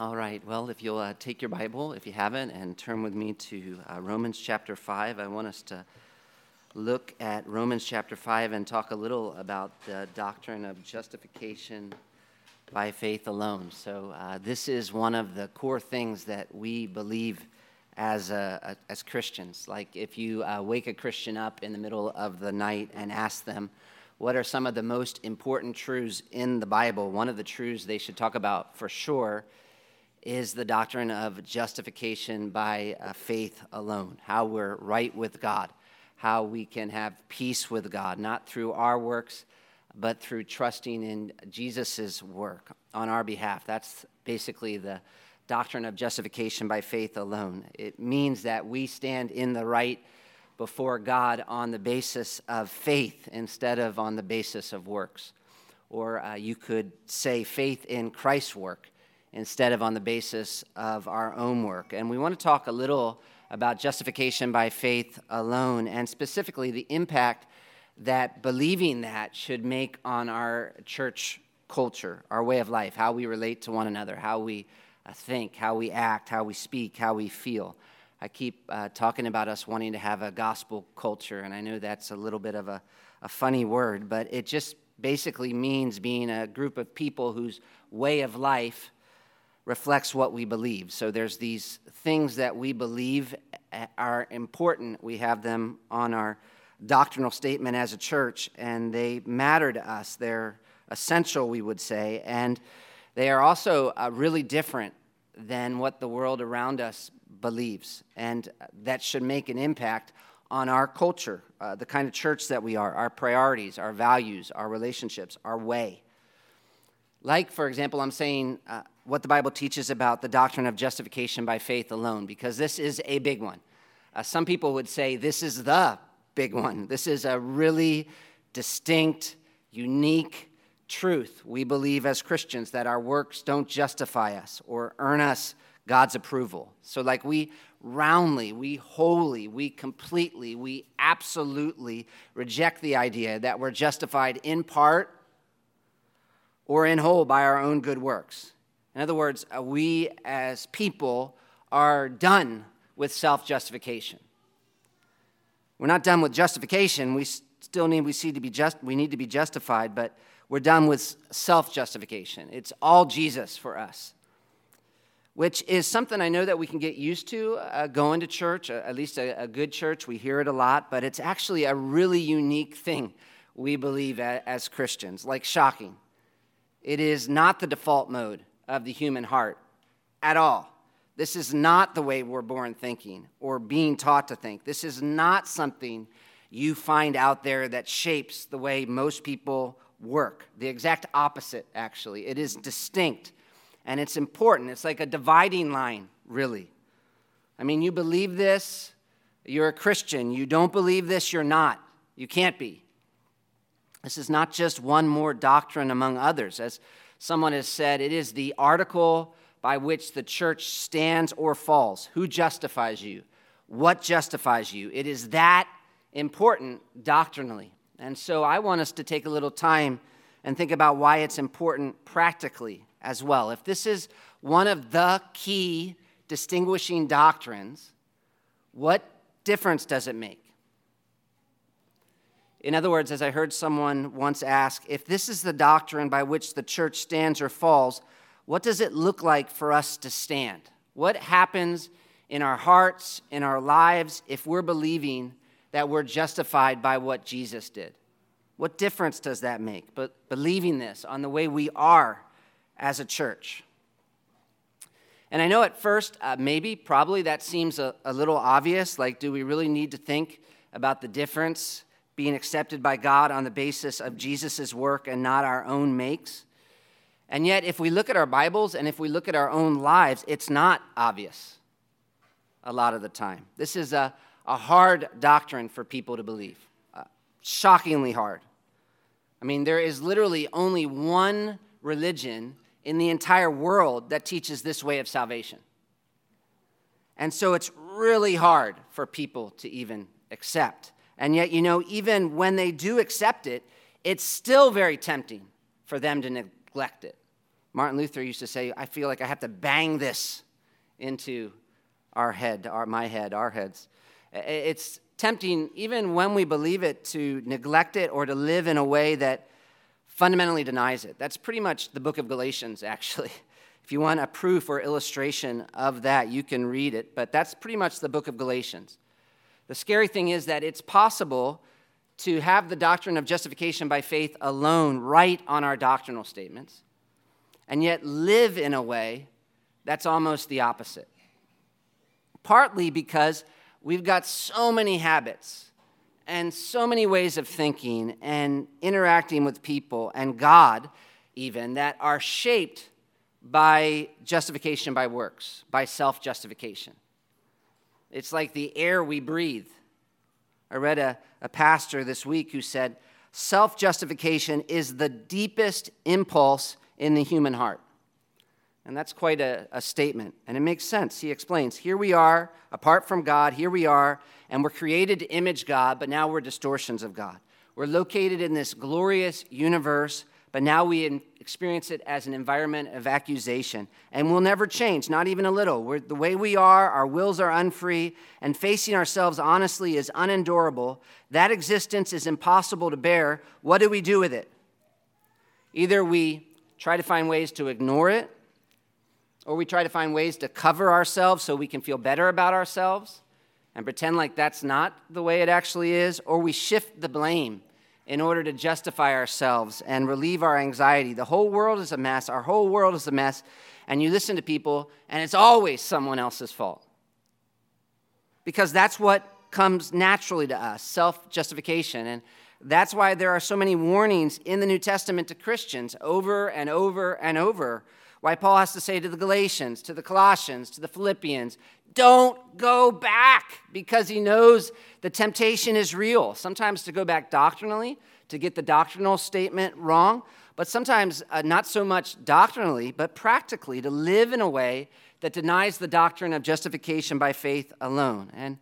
All right. Well, if you'll uh, take your Bible, if you haven't, and turn with me to uh, Romans chapter 5, I want us to look at Romans chapter 5 and talk a little about the doctrine of justification by faith alone. So, uh, this is one of the core things that we believe as, a, a, as Christians. Like, if you uh, wake a Christian up in the middle of the night and ask them, what are some of the most important truths in the Bible? One of the truths they should talk about for sure is the doctrine of justification by uh, faith alone, how we're right with God, how we can have peace with God, not through our works, but through trusting in Jesus' work on our behalf. That's basically the doctrine of justification by faith alone. It means that we stand in the right before God on the basis of faith instead of on the basis of works. Or uh, you could say faith in Christ's work instead of on the basis of our own work. And we want to talk a little about justification by faith alone, and specifically the impact that believing that should make on our church culture, our way of life, how we relate to one another, how we uh, think, how we act, how we speak, how we feel. I keep uh, talking about us wanting to have a gospel culture, and I know that's a little bit of a, a funny word, but it just basically means being a group of people whose way of life reflects what we believe. So there's these things that we believe are important. We have them on our doctrinal statement as a church, and they matter to us. They're essential, we would say, and they are also uh, really different than what the world around us believes. And that should make an impact on our culture, uh, the kind of church that we are, our priorities, our values, our relationships, our way. Like, for example, I'm saying uh, what the Bible teaches about the doctrine of justification by faith alone, because this is a big one. Uh, some people would say this is the big one. This is a really distinct, unique truth. We believe as Christians that our works don't justify us or earn us God's approval. So, like, we roundly, we wholly, we completely, we absolutely reject the idea that we're justified in part or in whole by our own good works. In other words, uh, we as people are done with self justification. We're not done with justification. We still need we see to be just we need to be justified, but we're done with self justification. It's all Jesus for us. Which is something I know that we can get used to uh, going to church, uh, at least a, a, good church. We hear it a lot, but it's actually a really unique thing we believe as Christians, like shocking. It is not the default mode of the human heart at all. This is not the way we're born thinking or being taught to think. This is not something you find out there that shapes the way most people work. The exact opposite, actually. It is distinct and it's important. It's like a dividing line, really. I mean, you believe this, you're a Christian. You don't believe this, you're not. You can't be. This is not just one more doctrine among others. As someone has said, it is the article by which the church stands or falls. Who justifies you? What justifies you? It is that important doctrinally. And so I want us to take a little time and think about why it's important practically as well. If this is one of the key distinguishing doctrines, what difference does it make? In other words, as I heard someone once ask, if this is the doctrine by which the church stands or falls, what does it look like for us to stand? What happens in our hearts, in our lives, if we're believing that we're justified by what Jesus did? What difference does that make? But believing this on the way we are as a church. And I know at first, uh, maybe, probably that seems a, a little obvious. Like, do we really need to think about the difference being accepted by God on the basis of Jesus' work and not our own makes. And yet, if we look at our Bibles and if we look at our own lives, it's not obvious a lot of the time. This is a, a hard doctrine for people to believe, uh, shockingly hard. I mean, there is literally only one religion in the entire world that teaches this way of salvation. And so it's really hard for people to even accept. And yet, you know, even when they do accept it, it's still very tempting for them to neglect it. Martin Luther used to say, I feel like I have to bang this into our head, our, my head, our heads. It's tempting, even when we believe it, to neglect it or to live in a way that fundamentally denies it. That's pretty much the book of Galatians, actually. If you want a proof or illustration of that, you can read it, but that's pretty much the book of Galatians. The scary thing is that it's possible to have the doctrine of justification by faith alone right on our doctrinal statements, and yet live in a way that's almost the opposite. Partly because we've got so many habits and so many ways of thinking and interacting with people and God, even, that are shaped by justification by works, by self justification. It's like the air we breathe. I read a, a pastor this week who said, Self justification is the deepest impulse in the human heart. And that's quite a, a, statement. And it makes sense. He explains here we are, apart from God, here we are, and we're created to image God, but now we're distortions of God. We're located in this glorious universe but now we experience it as an environment of accusation. And we'll never change, not even a little. We're, the way we are, our wills are unfree, and facing ourselves honestly is unendurable. That existence is impossible to bear. What do we do with it? Either we try to find ways to ignore it, or we try to find ways to cover ourselves so we can feel better about ourselves and pretend like that's not the way it actually is, or we shift the blame in order to justify ourselves and relieve our anxiety. The whole world is a mess. Our whole world is a mess. And you listen to people, and it's always someone else's fault. Because that's what comes naturally to us self justification. And that's why there are so many warnings in the New Testament to Christians over and over and over. Why Paul has to say to the Galatians, to the Colossians, to the Philippians, don't go back because he knows the temptation is real. Sometimes to go back doctrinally, to get the doctrinal statement wrong, but sometimes uh, not so much doctrinally, but practically, to live in a way that denies the doctrine of justification by faith alone. And,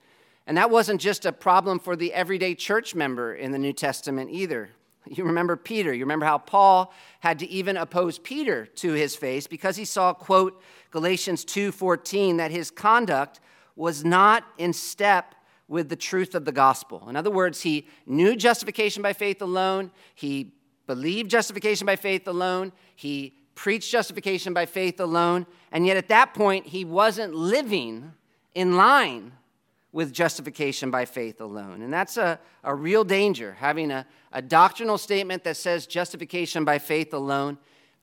and that wasn't just a problem for the everyday church member in the New Testament either. You remember Peter. You remember how Paul had to even oppose Peter to his face because he saw, quote, Galatians 2:14, that his conduct was not in step with the truth of the gospel. In other words, he knew justification by faith alone, he believed justification by faith alone, he preached justification by faith alone, and yet at that point he wasn't living in line with justification by faith alone. And that's a, a real danger, having a, a doctrinal statement that says justification by faith alone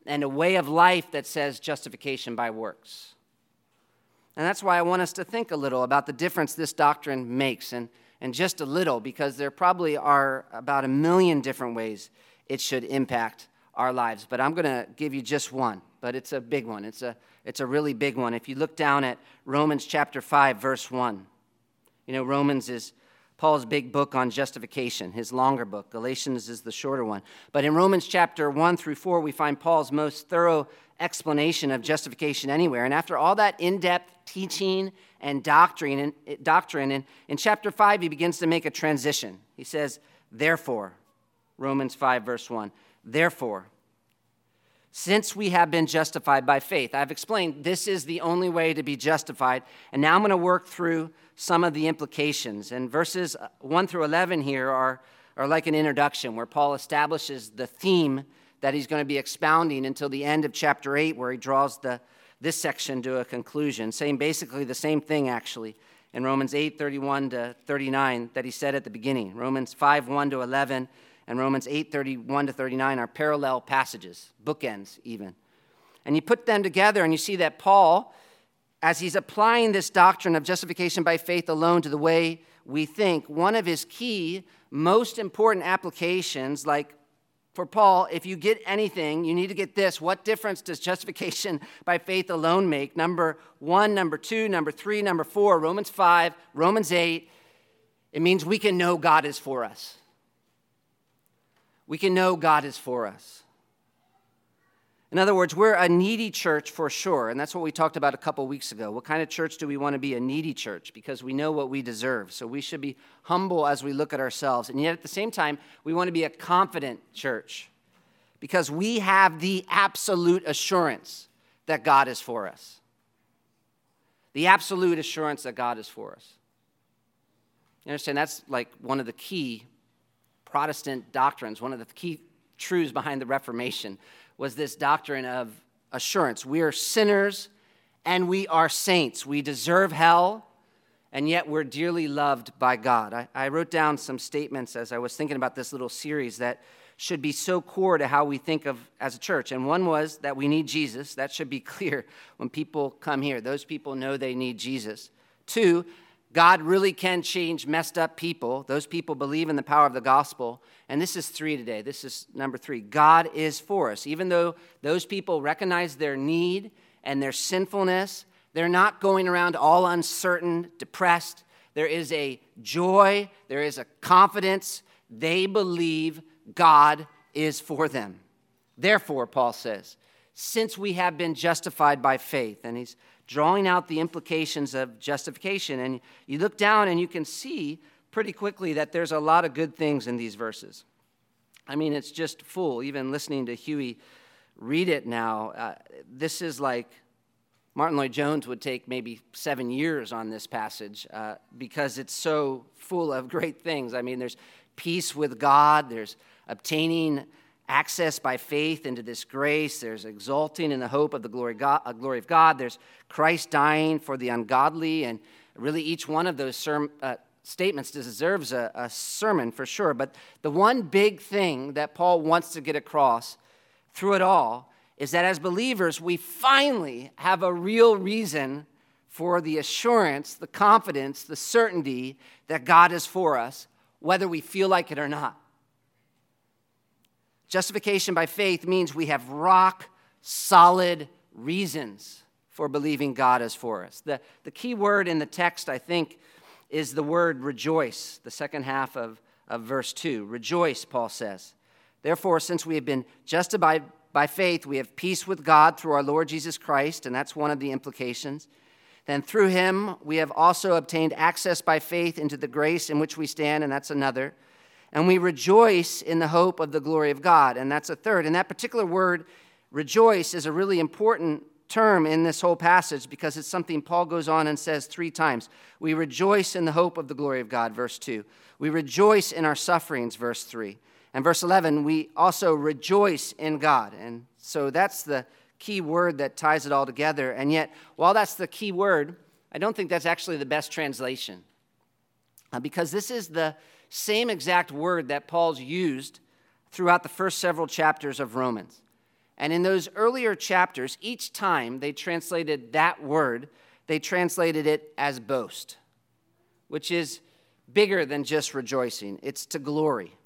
and a way of life that says justification by works. And that's why I want us to think a little about the difference this doctrine makes, and, and just a little, because there probably are about a million different ways it should impact our lives. But I'm going to give you just one, but it's a big one. It's a, it's a really big one. If you look down at Romans chapter 5, verse 1, you know, Romans is Paul's big book on justification, his longer book. Galatians is the shorter one. But in Romans chapter 1 through 4, we find Paul's most thorough explanation of justification anywhere. And after all that in depth teaching and doctrine, and, eh, doctrine in, in chapter 5, he begins to make a transition. He says, Therefore, Romans 5, verse 1, therefore, since we have been justified by faith. I've explained this is the only way to be justified. And now I'm going to work through some of the implications. And verses uh, 1 through 11 here are, are like an introduction where Paul establishes the theme that he's going to be expounding until the end of chapter 8, where he draws the, this section to a conclusion, saying basically the same thing actually in Romans 8 31 to 39 that he said at the beginning. Romans 5 1 to 11 and Romans 8 31 to 39 are parallel passages, bookends even. And you put them together and you see that Paul as he's applying this doctrine of justification by faith alone to the way we think, one of his key, most important applications, like for Paul, if you get anything, you need to get this. What difference does justification by faith alone make? Number one, number two, number three, number four, Romans 5, Romans 8. It means we can know God is for us. We can know God is for us. In other words, we're a needy church for sure, and that's what we talked about a couple weeks ago. What kind of church do we want to be? A needy church because we know what we deserve. So we should be humble as we look at ourselves. And yet at the same time, we want to be a confident church because we have the absolute assurance that God is for us. The absolute assurance that God is for us. You understand? That's like one of the key Protestant doctrines, one of the key truths behind the Reformation was this doctrine of assurance. We are sinners and we are saints. We deserve hell, and yet we're dearly loved by God. I, I, wrote down some statements as I was thinking about this little series that should be so core to how we think of as a church. And one was that we need Jesus. That should be clear when people come here. Those people know they need Jesus. Two, God really can change messed up people. Those people believe in the power of the gospel. And this is three today. This is number three. God is for us. Even though those people recognize their need and their sinfulness, they're not going around all uncertain, depressed. There is a joy, there is a confidence. They believe God is for them. Therefore, Paul says, since we have been justified by faith, and he's drawing out the implications of justification, and you look down and you can see pretty quickly that there's a lot of good things in these verses. I mean, it's just full. Even listening to Huey read it now, uh, this is like Martyn Lloyd-Jones would take maybe seven years on this passage uh, because it's so full of great things. I mean, there's peace with God, there's obtaining access by faith into this grace. There's exulting in the hope of the glory, God, uh, glory of God. There's Christ dying for the ungodly. And really, each one of those uh, statements deserves a, a sermon for sure. But the one big thing that Paul wants to get across through it all is that as believers, we finally have a real reason for the assurance, the confidence, the certainty that God is for us, whether we feel like it or not. Justification by faith means we have rock solid reasons for believing God is for us. The, the key word in the text, I think, is the word rejoice, the second half of, of verse 2. Rejoice, Paul says. Therefore, since we have been justified by faith, we have peace with God through our Lord Jesus Christ, and that's one of the implications. Then through him, we have also obtained access by faith into the grace in which we stand, and that's another and we rejoice in the hope of the glory of God. And that's a third. And that particular word, rejoice, is a really important term in this whole passage because it's something Paul goes on and says three times. We rejoice in the hope of the glory of God, verse 2. We rejoice in our sufferings, verse 3. And verse 11, we also rejoice in God. And so that's the key word that ties it all together. And yet, while that's the key word, I don't think that's actually the best translation. Uh, because this is the same exact word that Paul's used throughout the first several chapters of Romans. And in those earlier chapters, each time they translated that word, they translated it as boast, which is bigger than just rejoicing. It's to glory.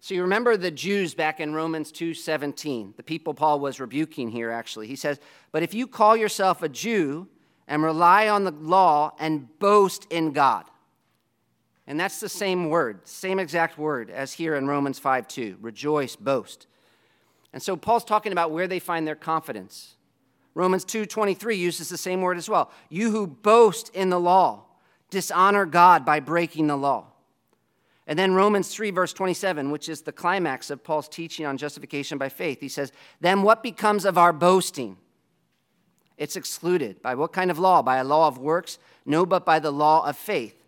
So you remember the Jews back in Romans 2:17, the people Paul was rebuking here actually. He says, "But if you call yourself a Jew and rely on the law and boast in God, and that's the same word, same exact word as here in Romans 5 2. Rejoice, boast. And so Paul's talking about where they find their confidence. Romans 2:23 uses the same word as well. You who boast in the law dishonor God by breaking the law. And then Romans 3 verse 27, which is the climax of Paul's teaching on justification by faith. He says, "Then what becomes of our boasting?" It's excluded. By what kind of law? By a law of works? No, but by the law of faith.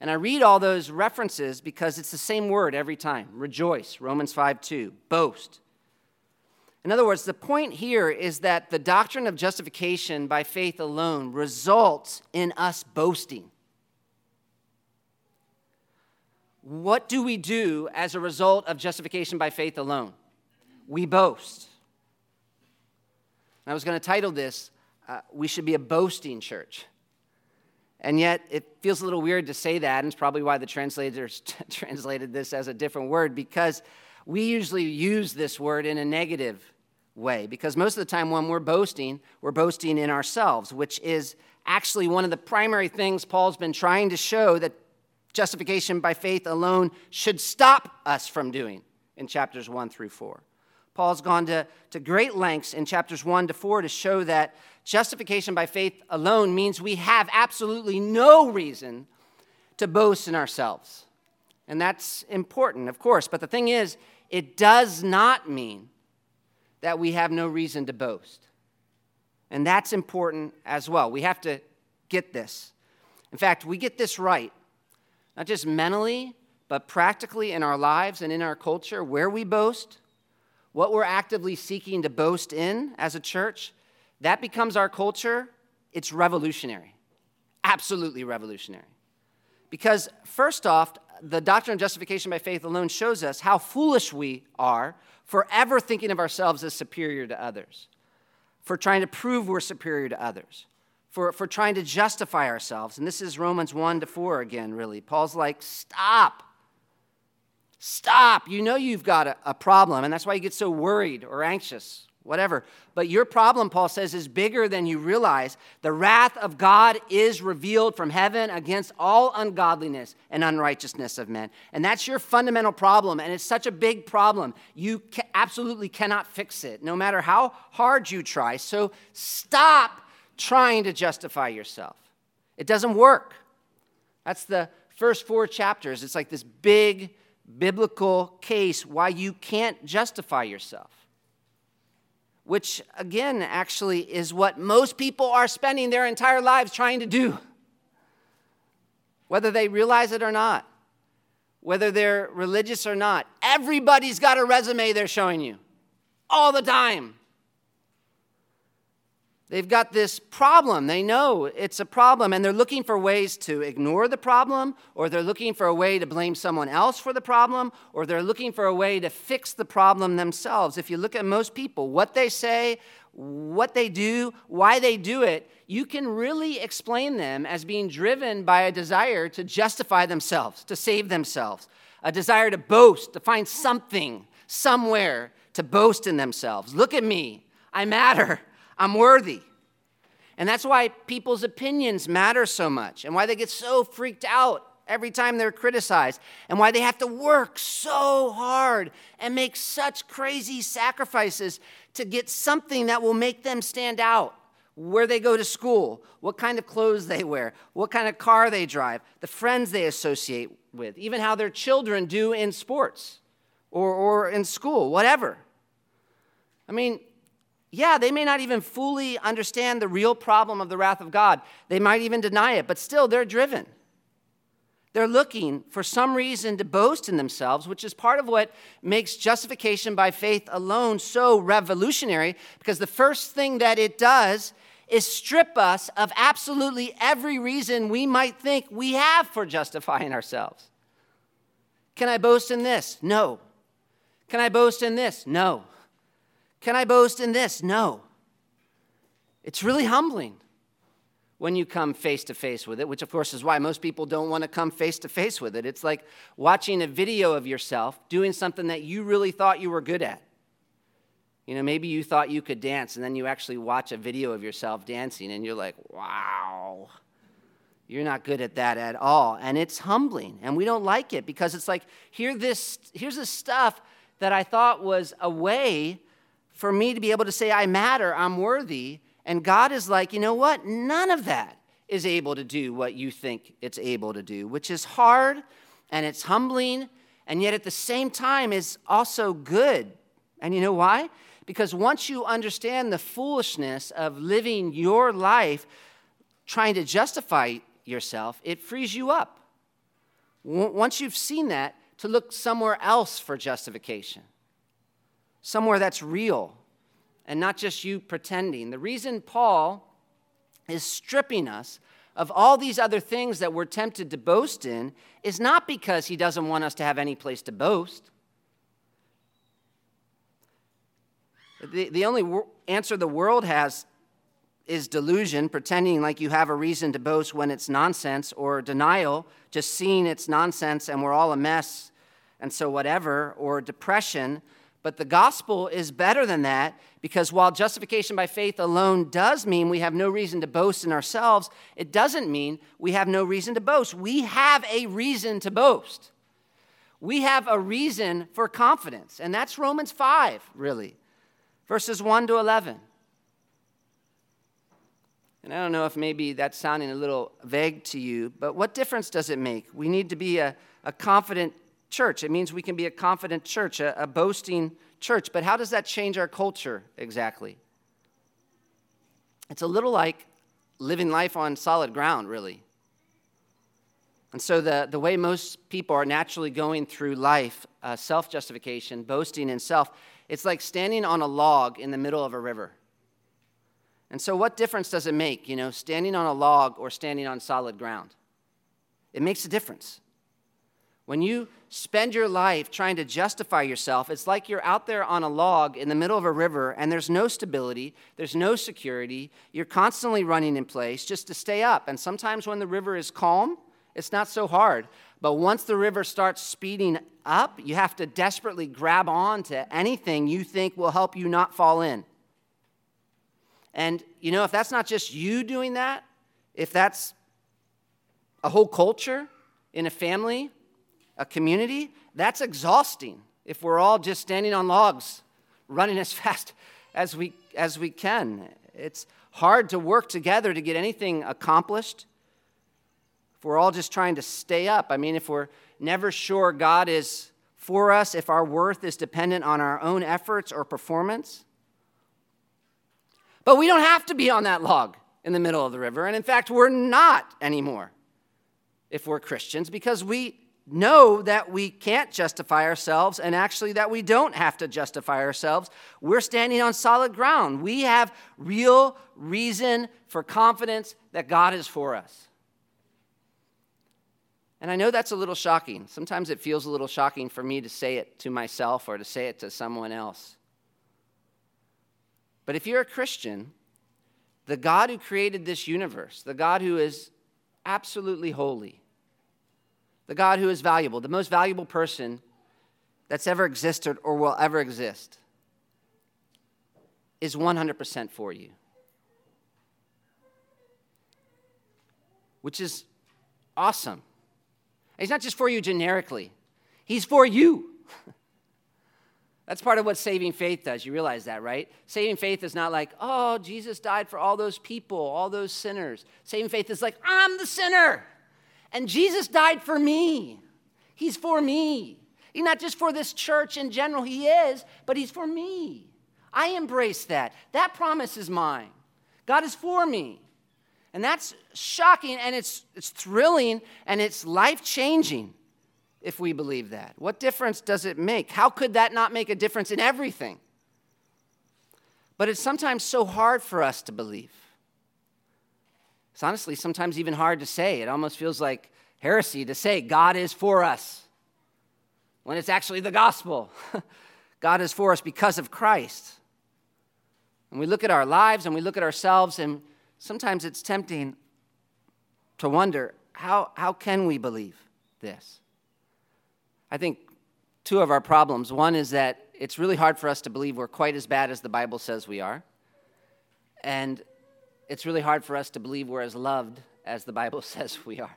And I read all those references because it's the same word every time rejoice, Romans 5 2, boast. In other words, the point here is that the doctrine of justification by faith alone results in us boasting. What do we do as a result of justification by faith alone? We boast. I was going to title this, uh, We Should Be a Boasting Church. And yet, it feels a little weird to say that, and it's probably why the translators translated this as a different word, because we usually use this word in a negative way. Because most of the time, when we're boasting, we're boasting in ourselves, which is actually one of the primary things Paul's been trying to show that justification by faith alone should stop us from doing in chapters 1 through 4. Paul's gone to, to great lengths in chapters 1 to 4 to show that justification by faith alone means we have absolutely no reason to boast in ourselves. And that's important, of course. But the thing is, it does not mean that we have no reason to boast. And that's important as well. We have to get this. In fact, we get this right, not just mentally, but practically in our lives and in our culture, where we boast, what we're actively seeking to boast in as a church, that becomes our culture. It's revolutionary, absolutely revolutionary. Because, first off, the doctrine of justification by faith alone shows us how foolish we are for ever thinking of ourselves as superior to others, for trying to prove we're superior to others, for, for trying to justify ourselves. And this is Romans 1 to 4 again, really. Paul's like, stop. Stop. You know you've got a, a problem, and that's why you get so worried or anxious whatever. But your problem, Paul says, is bigger than you realize. The wrath of God is revealed from heaven against all ungodliness and unrighteousness of men. And that's your fundamental problem. And it's such a big problem. You ca- absolutely cannot fix it, no matter how hard you try. So stop trying to justify yourself. It doesn't work. That's the first four chapters. It's like this big biblical case why you can't justify yourself which again actually is what most people are spending their entire lives trying to do, whether they realize it or not, whether they're religious or not. Everybody's got a resume they're showing you all the time. They've got this problem. They know it's a problem, and they're looking for ways to ignore the problem, or they're looking for a way to blame someone else for the problem, or they're looking for a way to fix the problem themselves. If you look at most people, what they say, what they do, why they do it, you can really explain them as being driven by a desire to justify themselves, to save themselves, a desire to boast, to find something, somewhere to boast in themselves. Look at me, I matter. I'm worthy. And that's why people's opinions matter so much and why they get so freaked out every time they're criticized and why they have to work so hard and make such crazy sacrifices to get something that will make them stand out. Where they go to school, what kind of clothes they wear, what kind of car they drive, the friends they associate with, even how their children do in sports or, or in school, whatever. I mean, yeah, they may not even fully understand the real problem of the wrath of God. They might even deny it, but still they're driven. They're looking for some reason to boast in themselves, which is part of what makes justification by faith alone so revolutionary, because the first thing that it does is strip us of absolutely every reason we might think we have for justifying ourselves. Can I boast in this? No. Can I boast in this? No. Can I boast in this? No. It's really humbling when you come face to face with it, which of course is why most people don't want to come face to face with it. It's like watching a video of yourself doing something that you really thought you were good at. You know, maybe you thought you could dance, and then you actually watch a video of yourself dancing, and you're like, wow, you're not good at that at all. And it's humbling, and we don't like it because it's like, here this, here's this stuff that I thought was a way for me to be able to say, I matter, I'm worthy. And God is like, you know what? None of that is able to do what you think it's able to do, which is hard and it's humbling, and yet at the same time is also good. And you know why? Because once you understand the foolishness of living your life trying to justify yourself, it frees you up. Once you've seen that, to look somewhere else for justification somewhere that's real and not just you pretending. The reason Paul is stripping us of all these other things that we're tempted to boast in is not because he doesn't want us to have any place to boast. The, the only wor- answer the world has is delusion, pretending like you have a reason to boast when it's nonsense, or denial, just seeing it's nonsense and we're all a mess and so whatever, or depression, but the gospel is better than that because while justification by faith alone does mean we have no reason to boast in ourselves, it doesn't mean we have no reason to boast. We have a reason to boast. We have a reason for confidence, and that's Romans 5, really, verses 1 to 11. And I don't know if maybe that's sounding a little vague to you, but what difference does it make? We need to be a, a confident church. It means we can be a confident church, a, a boasting church. But how does that change our culture exactly? It's a little like living life on solid ground, really. And so, the, the way most people are naturally going through life, uh, self justification, boasting in self, it's like standing on a log in the middle of a river. And so, what difference does it make, you know, standing on a log or standing on solid ground? It makes a difference. When you spend your life trying to justify yourself, it's like you're out there on a log in the middle of a river and there's no stability, there's no security. You're constantly running in place just to stay up. And sometimes when the river is calm, it's not so hard. But once the river starts speeding up, you have to desperately grab on to anything you think will help you not fall in. And, you know, if that's not just you doing that, if that's a whole culture in a family, a community, that's exhausting if we're all just standing on logs, running as fast as we, as we can. It's hard to work together to get anything accomplished. If we're all just trying to stay up, I mean, if we're never sure God is for us, if our worth is dependent on our own efforts or performance. But we don't have to be on that log in the middle of the river. And in fact, we're not anymore if we're Christians because we know that we can't justify ourselves and actually that we don't have to justify ourselves. We're standing on solid ground. We have real reason for confidence that God is for us. And I know that's a little shocking. Sometimes it feels a little shocking for me to say it to myself or to say it to someone else. But if you're a Christian, the God who created this universe, the God who is absolutely holy, the God who is valuable, the most valuable person that's ever existed or will ever exist, is 100% for you. Which is awesome. He's not just for you generically, He's for you. That's part of what saving faith does. You realize that, right? Saving faith is not like, oh, Jesus died for all those people, all those sinners. Saving faith is like, I'm the sinner. And Jesus died for me. He's for me. He's not just for this church in general, He is, but He's for me. I embrace that. That promise is mine. God is for me. And that's shocking and it's, it's thrilling and it's life changing if we believe that. What difference does it make? How could that not make a difference in everything? But it's sometimes so hard for us to believe. It's honestly sometimes even hard to say. It almost feels like heresy to say God is for us when it's actually the gospel. God is for us because of Christ. And we look at our lives and we look at ourselves, and sometimes it's tempting to wonder how, how can we believe this? I think two of our problems. One is that it's really hard for us to believe we're quite as bad as the Bible says we are. And it's really hard for us to believe we're as loved as the Bible says we are.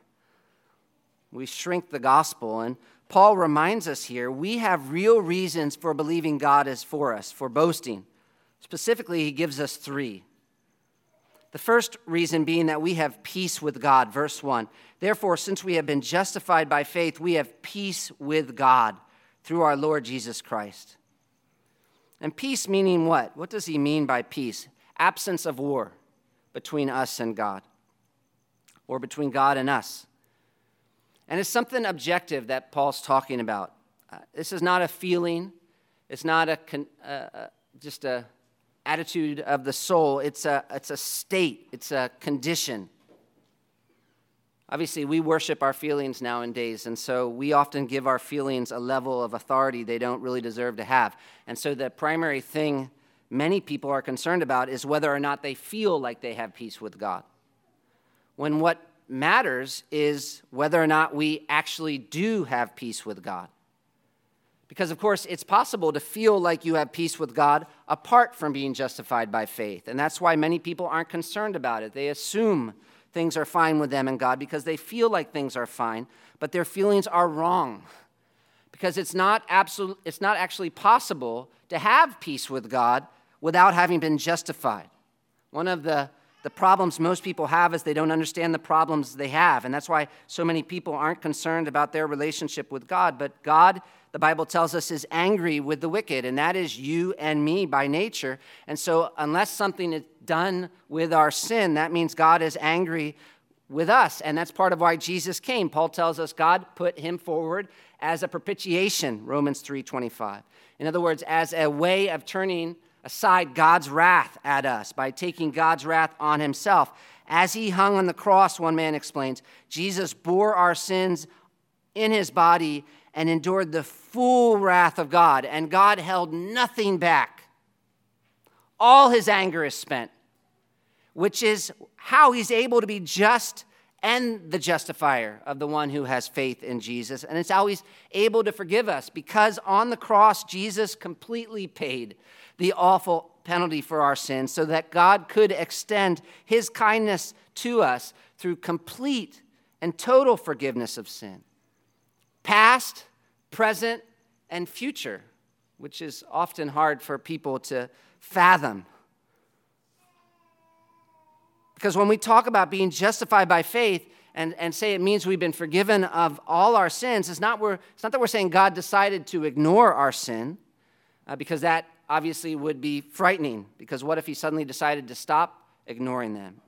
We shrink the gospel, and Paul reminds us here we have real reasons for believing God is for us, for boasting. Specifically, he gives us three. The first reason being that we have peace with God, verse 1. Therefore, since we have been justified by faith, we have peace with God through our Lord Jesus Christ. And peace meaning what? What does he mean by peace? Absence of war between us and God, or between God and us. And it's something objective that Paul's talking about. Uh, this is not a feeling, it's not a con- uh, uh, just a attitude of the soul. It's a, it's a state, it's a condition. Obviously, we worship our feelings nowadays, and so we often give our feelings a level of authority they don't really deserve to have. And so, the primary thing many people are concerned about is whether or not they feel like they have peace with God. When what matters is whether or not we actually do have peace with God. Because, of course, it's possible to feel like you have peace with God apart from being justified by faith. And that's why many people aren't concerned about it. They assume things are fine with them and God because they feel like things are fine, but their feelings are wrong. Because it's not, absolute, it's not actually possible to have peace with God without having been justified. One of the the problems most people have is they don't understand the problems they have. And that's why so many people aren't concerned about their relationship with God. But God, the Bible tells us, is angry with the wicked, and that is you and me by nature. And so, unless something is done with our sin, that means God is angry with us. And that's part of why Jesus came. Paul tells us God put him forward as a propitiation, Romans 3:25. In other words, as a way of turning aside God's wrath at us by taking God's wrath on himself. As he hung on the cross, one man explains, Jesus bore our sins in his body and endured the full wrath of God, and God held nothing back. All his anger is spent, which is how he's able to be just and the justifier of the one who has faith in Jesus. And it's always able to forgive us because on the cross, Jesus completely paid the awful penalty for our sins so that God could extend his kindness to us through complete and total forgiveness of sin. Past, present, and future, which is often hard for people to fathom. Because when we talk about being justified by faith and, and say it means we've been forgiven of all our sins, it's not, we're, it's not that we're saying God decided to ignore our sin, uh, because that obviously would be frightening because what if he suddenly decided to stop ignoring them?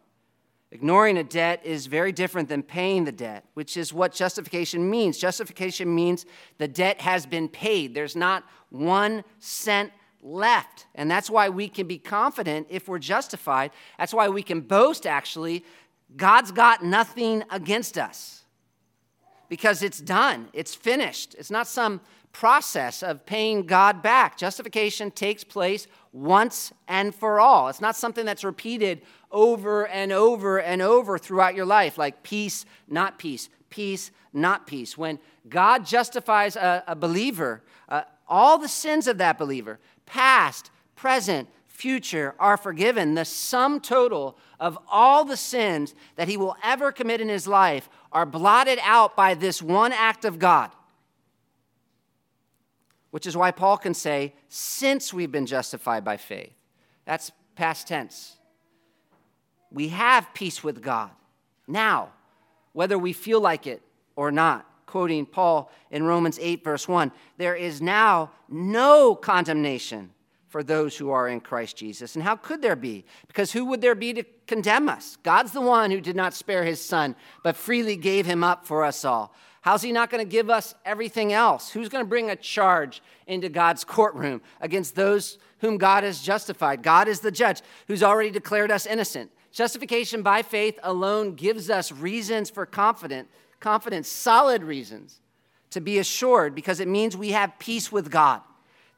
Ignoring a debt is very different than paying the debt, which is what justification means. Justification means the debt has been paid. There's not one cent left. And that's why we can be confident if we're justified. That's why we can boast, actually. God's got nothing against us because it's done, it's finished. It's not some process of paying God back. Justification takes place once and for all. It's not something that's repeated over and over and over throughout your life, like peace, not peace, peace, not peace. When God justifies a, a believer, uh, all the sins of that believer, past, present, future, are forgiven. The sum total of all the sins that he will ever commit in his life are blotted out by this one act of God which is why Paul can say, since we've been justified by faith. That's past tense. We have peace with God now, whether we feel like it or not. Quoting Paul in Romans 8, verse 1 there is now no condemnation for those who are in Christ Jesus. And how could there be? Because who would there be to condemn us? God's the one who did not spare his son, but freely gave him up for us all. How's he not going to give us everything else? Who's going to bring a charge into God's courtroom against those whom God has justified? God is the judge who's already declared us innocent. Justification by faith alone gives us reasons for confidence, confidence, solid reasons to be assured because it means we have peace with God.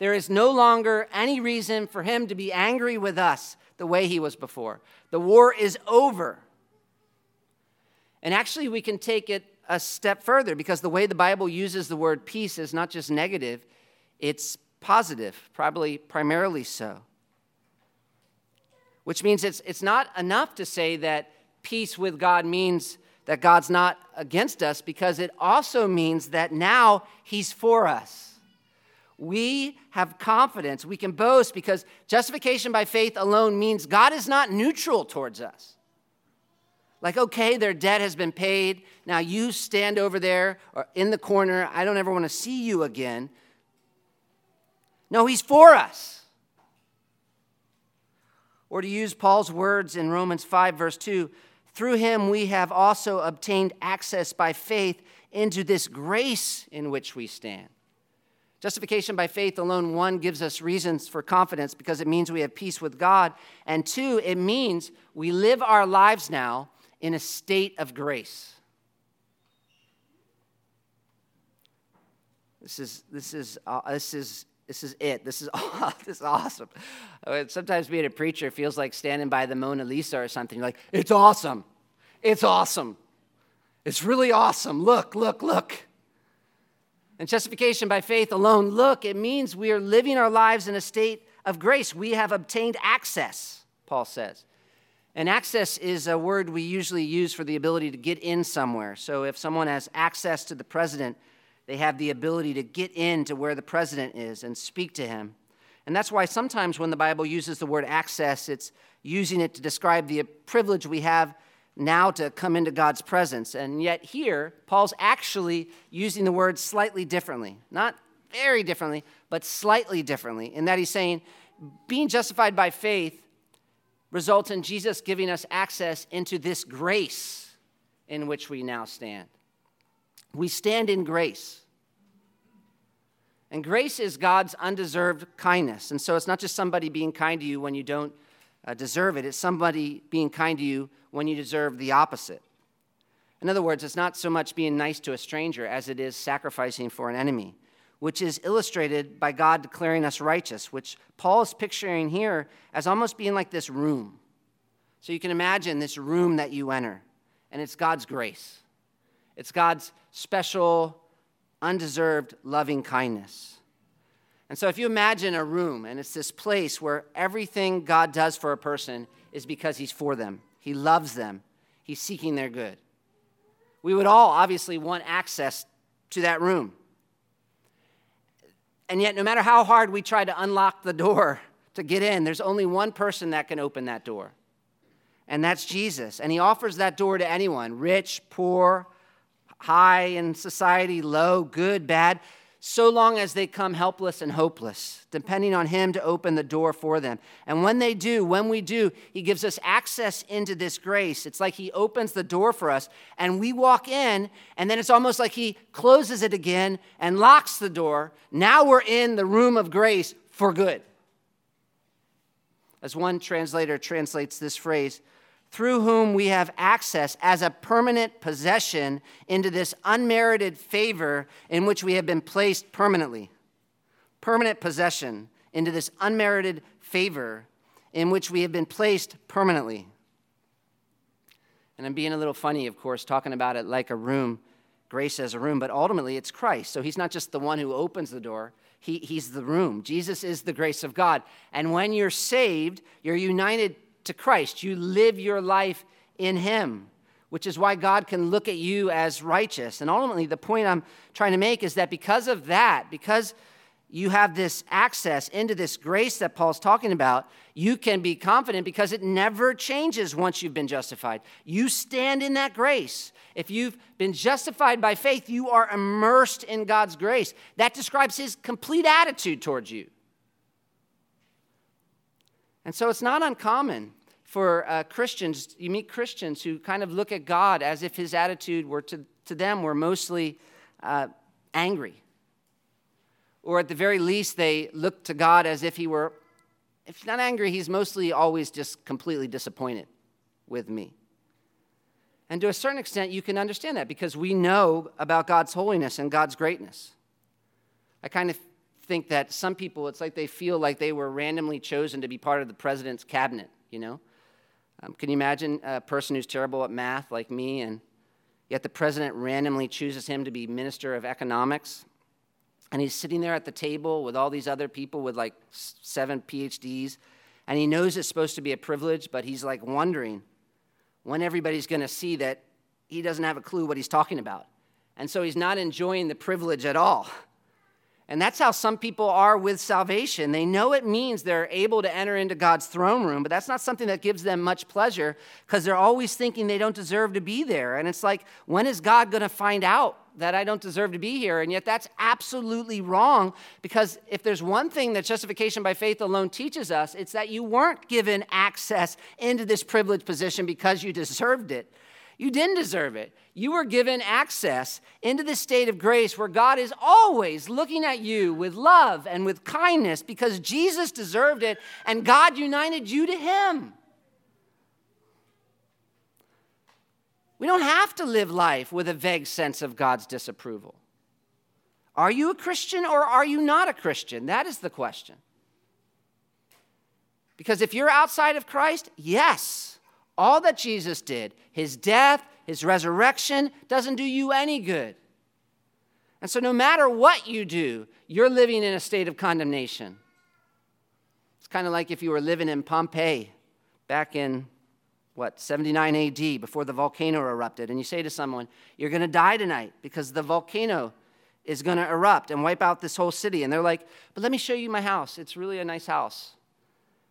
There is no longer any reason for him to be angry with us the way he was before. The war is over. And actually, we can take it a step further because the way the Bible uses the word peace is not just negative, it's positive, probably primarily so. Which means it's, it's not enough to say that peace with God means that God's not against us because it also means that now He's for us. We have confidence, we can boast because justification by faith alone means God is not neutral towards us. Like, okay, their debt has been paid. Now you stand over there or in the corner. I don't ever want to see you again. No, he's for us. Or to use Paul's words in Romans 5, verse 2 through him we have also obtained access by faith into this grace in which we stand. Justification by faith alone, one, gives us reasons for confidence because it means we have peace with God. And two, it means we live our lives now in a state of grace. This is, this is, uh, this is, this is it. This is, this is awesome. Sometimes being a preacher feels like standing by the Mona Lisa or something. You're like, it's awesome. It's awesome. It's really awesome. Look, look, look. And justification by faith alone, look, it means we are living our lives in a state of grace. We have obtained access, Paul says. And access is a word we usually use for the ability to get in somewhere. So if someone has access to the president, they have the ability to get in to where the president is and speak to him. And that's why sometimes when the Bible uses the word access, it's using it to describe the privilege we have now to come into God's presence. And yet, here, Paul's actually using the word slightly differently. Not very differently, but slightly differently, in that he's saying being justified by faith results in Jesus giving us access into this grace in which we now stand. We stand in grace. And grace is God's undeserved kindness. And so it's not just somebody being kind to you when you don't uh, deserve it, it's somebody being kind to you when you deserve the opposite. In other words, it's not so much being nice to a stranger as it is sacrificing for an enemy, which is illustrated by God declaring us righteous, which Paul is picturing here as almost being like this room. So you can imagine this room that you enter, and it's God's grace. It's God's special, undeserved loving kindness. And so, if you imagine a room and it's this place where everything God does for a person is because He's for them, He loves them, He's seeking their good. We would all obviously want access to that room. And yet, no matter how hard we try to unlock the door to get in, there's only one person that can open that door, and that's Jesus. And He offers that door to anyone rich, poor, high in society, low, good, bad so long as they come helpless and hopeless, depending on Him to open the door for them. And when they do, when we do, He gives us access into this grace. It's like He opens the door for us, and we walk in, and then it's almost like He closes it again and locks the door. Now we're in the room of grace for good. As one translator translates this phrase, through whom we have access as a permanent possession into this unmerited favor in which we have been placed permanently. Permanent possession into this unmerited favor in which we have been placed permanently. And I'm being a little funny, of course, talking about it like a room, grace as a room, but ultimately it's Christ. So he's not just the one who opens the door, he, he's the room. Jesus is the grace of God. And when you're saved, you're united to Christ. You live your life in Him, which is why God can look at you as righteous. And ultimately, the point I'm trying to make is that because of that, because you have this access into this grace that Paul's talking about, you can be confident because it never changes once you've been justified. You stand in that grace. If you've been justified by faith, you are immersed in God's grace. That describes his complete attitude towards you. And so it's not uncommon for uh, Christians, you meet Christians who kind of look at God as if his attitude were to, to them were mostly uh, angry. Or at the very least, they look to God as if he were, if he's not angry, he's mostly always just completely disappointed with me. And to a certain extent, you can understand that because we know about God's holiness and God's greatness. I kind of think that some people, it's like they feel like they were randomly chosen to be part of the president's cabinet, you know? Um, can you imagine a person who's terrible at math like me, and yet the president randomly chooses him to be minister of economics? And he's sitting there at the table with all these other people with like seven PhDs, and he knows it's supposed to be a privilege, but he's like wondering when everybody's to see that he doesn't have a clue what he's talking about. And so he's not enjoying the privilege at all. And that's how some people are with salvation. They know it means they're able to enter into God's throne room, but that's not something that gives them much pleasure because they're always thinking they don't deserve to be there. And it's like, when is God going to find out that I don't deserve to be here? And yet that's absolutely wrong because if there's one thing that justification by faith alone teaches us, it's that you weren't given access into this privileged position because you deserved it. You didn't deserve it. You were given access into the state of grace where God is always looking at you with love and with kindness because Jesus deserved it and God united you to Him. We don't have to live life with a vague sense of God's disapproval. Are you a Christian or are you not a Christian? That is the question. Because if you're outside of Christ, yes. All that Jesus did, his death, his resurrection, doesn't do you any good. And so, no matter what you do, you're living in a state of condemnation. It's kind of like if you were living in Pompeii back in, what, 79 AD, before the volcano erupted, and you say to someone, You're going to die tonight because the volcano is going to erupt and wipe out this whole city. And they're like, But let me show you my house. It's really a nice house.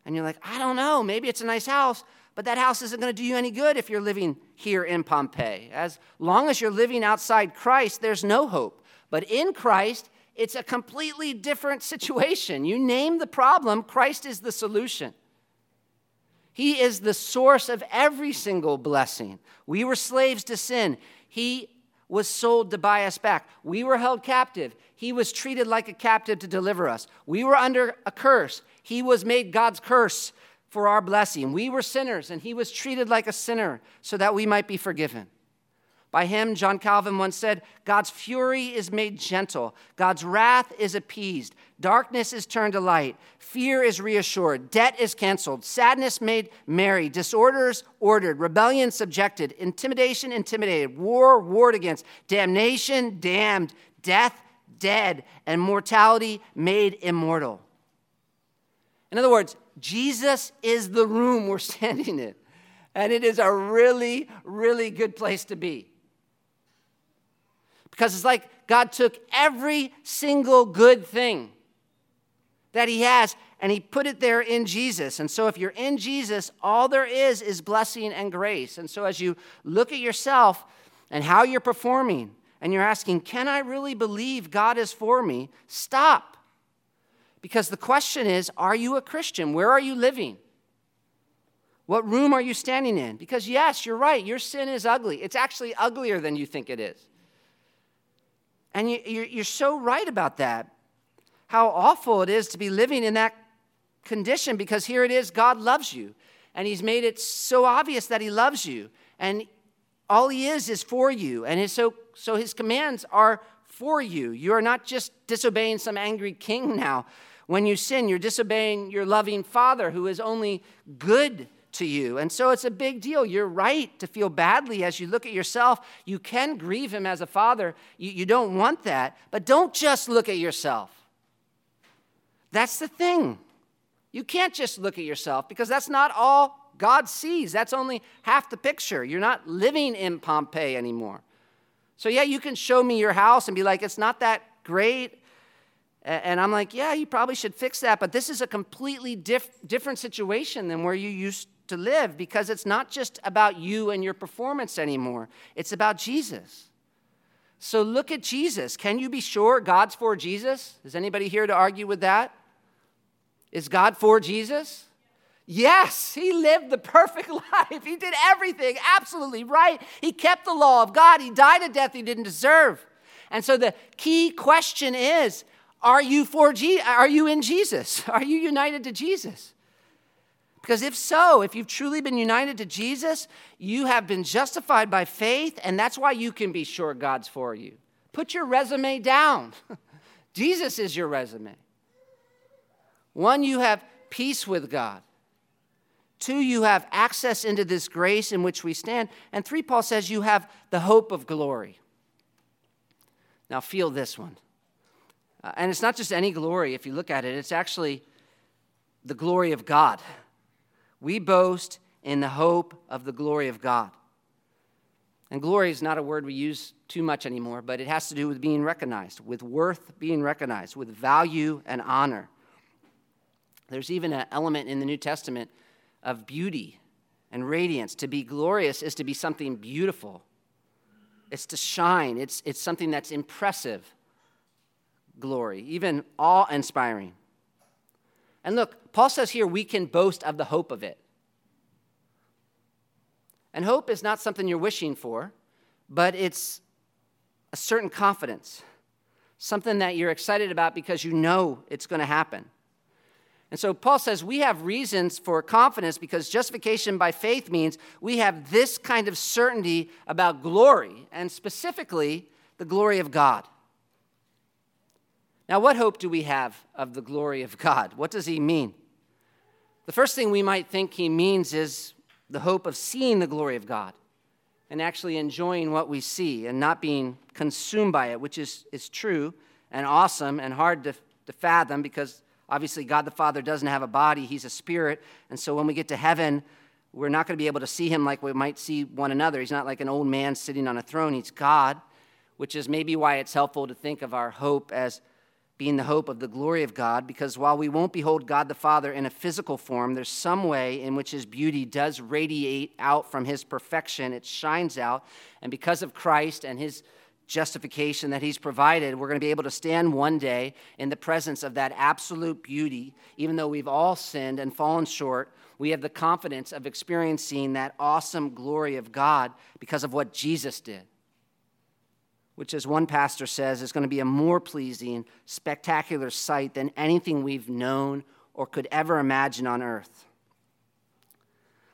And you're like, I don't know. Maybe it's a nice house, but that house isn't going to do you any good if you're living here in Pompeii. As long as you're living outside Christ, there's no hope. But in Christ, it's a completely different situation. You name the problem, Christ is the solution. He is the source of every single blessing. We were slaves to sin. He was sold to buy us back. We were held captive. He was treated like a captive to deliver us. We were under a curse. He was made God's curse for our blessing. We were sinners, and He was treated like a sinner so that we might be forgiven. By him, John Calvin once said, God's fury is made gentle, God's wrath is appeased, darkness is turned to light, fear is reassured, debt is canceled, sadness made merry, disorders ordered, rebellion subjected, intimidation intimidated, war warred against, damnation damned, death dead, and mortality made immortal. In other words, Jesus is the room we're standing in. And it is a really, really good place to be. Because it's like God took every single good thing that He has and He put it there in Jesus. And so if you're in Jesus, all there is is blessing and grace. And so as you look at yourself and how you're performing, and you're asking, Can I really believe God is for me? Stop. Because the question is, Are you a Christian? Where are you living? What room are you standing in? Because, yes, you're right, your sin is ugly. It's actually uglier than you think it is. And you, are so right about that. How awful it is to be living in that condition because here it is God loves you. And He's made it so obvious that He loves you. And all He is is for you. And his, so, so His commands are for you. You are not just disobeying some angry king now. When you sin, you're disobeying your loving Father who is only good to you. And so it's a big deal. You're right to feel badly as you look at yourself. You can grieve him as a father. You, you don't want that. But don't just look at yourself. That's the thing. You can't just look at yourself because that's not all God sees. That's only half the picture. You're not living in Pompeii anymore. So, yeah, you can show me your house and be like, it's not that great. And I'm like, yeah, you probably should fix that. But this is a completely diff- different situation than where you used to live because it's not just about you and your performance anymore, it's about Jesus. So look at Jesus. Can you be sure God's for Jesus? Is anybody here to argue with that? Is God for Jesus? Yes, he lived the perfect life. He did everything absolutely right. He kept the law of God. He died a death he didn't deserve. And so the key question is are you for Je- are you in Jesus? Are you united to Jesus? Because if so, if you've truly been united to Jesus, you have been justified by faith, and that's why you can be sure God's for you. Put your resume down. Jesus is your resume. One, you have peace with God. Two, you have access into this grace in which we stand. And three, Paul says you have the hope of glory. Now, feel this one. Uh, and it's not just any glory, if you look at it, it's actually the glory of God. We boast in the hope of the glory of God. And glory is not a word we use too much anymore, but it has to do with being recognized, with worth being recognized, with value and honor. There's even an element in the New Testament of beauty and radiance. To be glorious is to be something beautiful, it's to shine, it's, it's something that's impressive glory, even awe inspiring. And look, Paul says here we can boast of the hope of it. And hope is not something you're wishing for, but it's a certain confidence, something that you're excited about because you know it's going to happen. And so Paul says we have reasons for confidence because justification by faith means we have this kind of certainty about glory, and specifically the glory of God. Now, what hope do we have of the glory of God? What does he mean? The first thing we might think he means is the hope of seeing the glory of God and actually enjoying what we see and not being consumed by it, which is, is true and awesome and hard to, to fathom because obviously God the Father doesn't have a body, He's a spirit. And so when we get to heaven, we're not going to be able to see Him like we might see one another. He's not like an old man sitting on a throne, He's God. which is maybe why it's helpful to think of our hope as being the hope of the glory of God, because while we won't behold God the Father in a physical form, there's some way in which his beauty does radiate out from his perfection. It shines out. And because of Christ and his justification that he's provided, we're going to be able to stand one day in the presence of that absolute beauty. Even though we've all sinned and fallen short, we have the confidence of experiencing that awesome glory of God because of what Jesus did which, as one pastor says, is going to be a more pleasing, spectacular sight than anything we've known or could ever imagine on earth.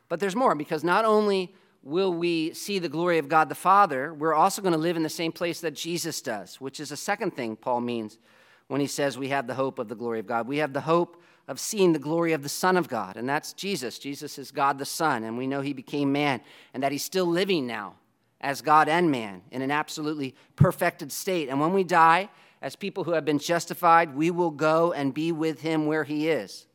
But there's more, because not only will we see the glory of God the Father, we're also going to live in the same place that Jesus does, which is a second thing Paul means when he says we have the hope of the glory of God. We have the hope of seeing the glory of the Son of God, and that's Jesus. Jesus is God the Son, and we know he became man, and that he's still living now as God and man in an absolutely perfected state. And when we die, as people who have been justified, we will go and be with him where he is,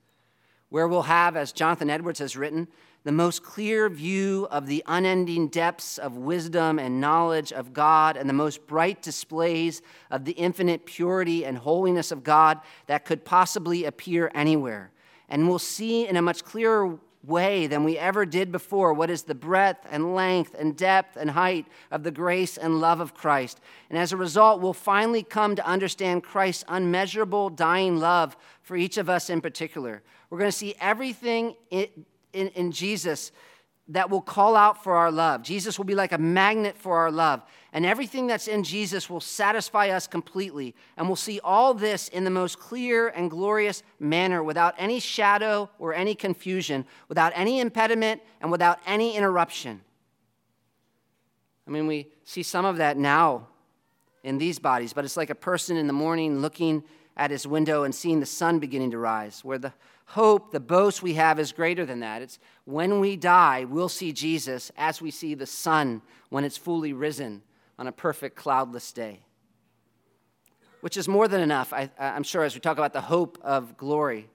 where we'll have, as Jonathan Edwards has written, the most clear view of the unending depths of wisdom and knowledge of God and the most bright displays of the infinite purity and holiness of God that could possibly appear anywhere. And we'll see in a much clearer way than we ever did before what is the breadth and length and depth and height of the grace and love of Christ. And as a result, we'll finally come to understand Christ's unmeasurable dying love for each of us in particular. We're going to see everything in, in, in Jesus that will call out for our love. Jesus will be like a magnet for our love. And everything that's in Jesus will satisfy us completely. And we'll see all this in the most clear and glorious manner without any shadow or any confusion, without any impediment, and without any interruption. I mean, we see some of that now in these bodies, but it's like a person in the morning looking at his window and seeing the sun beginning to rise, where the hope, the boast we have is greater than that. It's when we die, we'll see Jesus as we see the sun when it's fully risen on a perfect cloudless day. Which is more than enough, I, am sure, as we talk about the hope of glory,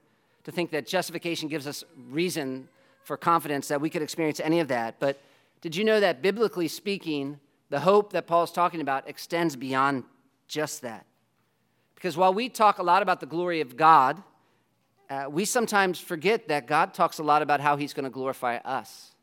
to think that justification gives us reason for confidence that we could experience any of that. But did you know that biblically speaking, the hope that Paul's talking about extends beyond just that? Because while we talk a lot about the glory of God, uh, we sometimes forget that God talks a lot about how he's going to glorify us.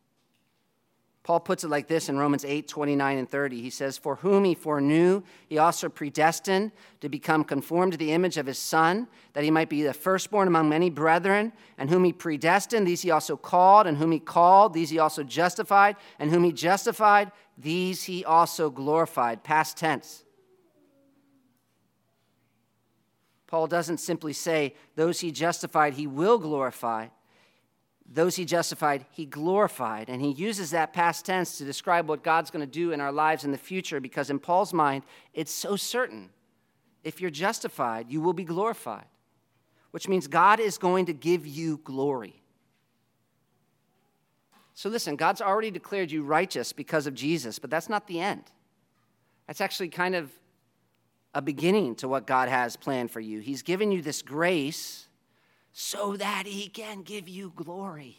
Paul puts it like this in Romans 8, 29 and 30. He says, For whom he foreknew, he also predestined to become conformed to the image of his Son, that he might be the firstborn among many brethren. And whom he predestined, these he also called. And whom he called, these he also justified. And whom he justified, these he also glorified. Past tense. Paul doesn't simply say, Those he justified, he will glorify. Those he justified, he glorified. And he uses that past tense to describe what God's going to do in our lives in the future because, in Paul's mind, it's so certain. If you're justified, you will be glorified, which means God is going to give you glory. So, listen, God's already declared you righteous because of Jesus, but that's not the end. That's actually kind of a beginning to what God has planned for you. He's given you this grace so that he can give you glory.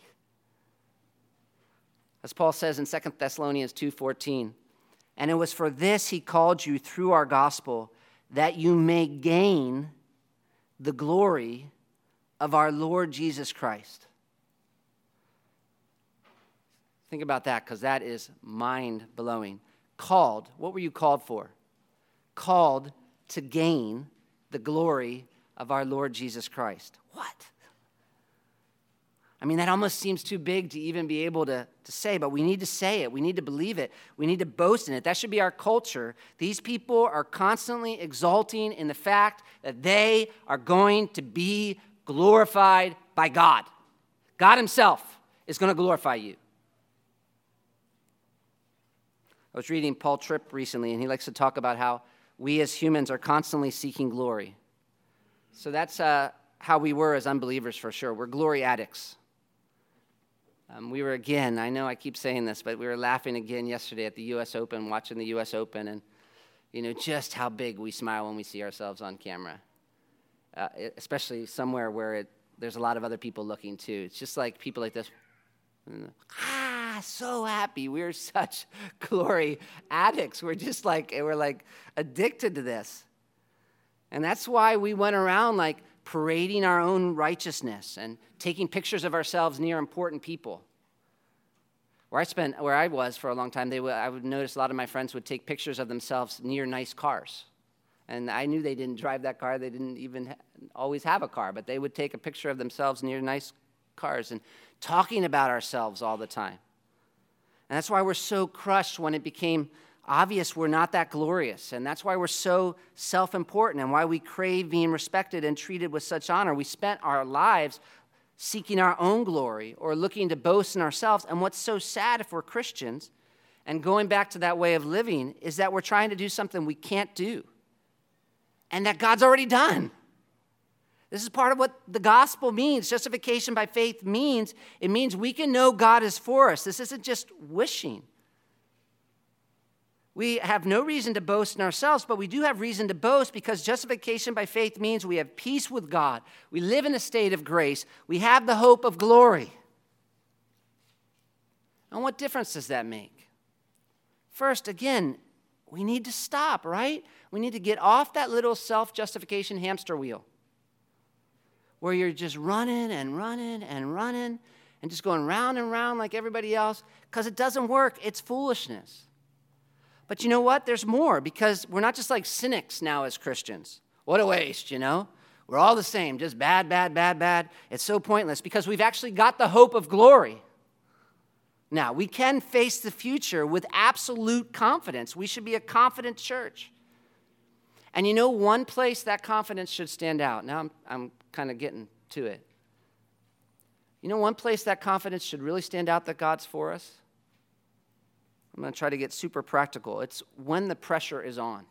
As Paul says in 2 Thessalonians 2:14, and it was for this he called you through our gospel that you may gain the glory of our Lord Jesus Christ. Think about that because that is mind blowing. Called, what were you called for? Called to gain the glory of our Lord Jesus Christ. What? I mean, that almost seems too big to even be able to, to say, but we need to say it. We need to believe it. We need to boast in it. That should be our culture. These people are constantly exulting in the fact that they are going to be glorified by God. God Himself is going to glorify you. I was reading Paul Tripp recently, and he likes to talk about how we as humans are constantly seeking glory. So that's uh, how we were as unbelievers for sure. We're glory addicts. Um, we were again, I know I keep saying this, but we were laughing again yesterday at the U.S. Open, watching the U.S. Open, and you know just how big we smile when we see ourselves on camera, uh, especially somewhere where it, there's a lot of other people looking too. It's just like people like this. Ah! Ah, so happy. We are such glory addicts. We're just like, we're like addicted to this. And that's why we went around like parading our own righteousness and taking pictures of ourselves near important people. Where I spent, where I was for a long time, they would, I would notice a lot of my friends would take pictures of themselves near nice cars. And I knew they didn't drive that car. They didn't even ha- always have a car, but they would take a picture of themselves near nice cars and talking about ourselves all the time. And that's why we're so crushed when it became obvious we're not that glorious. And that's why we're so self important and why we crave being respected and treated with such honor. We spent our lives seeking our own glory or looking to boast in ourselves. And what's so sad if we're Christians and going back to that way of living is that we're trying to do something we can't do and that God's already done. This is part of what the gospel means. Justification by faith means it means we can know God is for us. This isn't just wishing. We have no reason to boast in ourselves, but we do have reason to boast because justification by faith means we have peace with God. We live in a state of grace. We have the hope of glory. And what difference does that make? First, again, we need to stop, right? We need to get off that little self justification hamster wheel where you're just running and running and running and just going round and round like everybody else because it doesn't work. It's foolishness. But you know what? There's more because we're not just like cynics now as Christians. What a waste, you know? We're all the same, just bad, bad, bad, bad. It's so pointless because we've actually got the hope of glory. Now, we can face the future with absolute confidence. We should be a confident church. And you know, one place that confidence should stand out. Now, I'm, I'm kind of getting to it. You know, one place that confidence should really stand out that God's for us? I'm going to try to get super practical. It's when the pressure is on.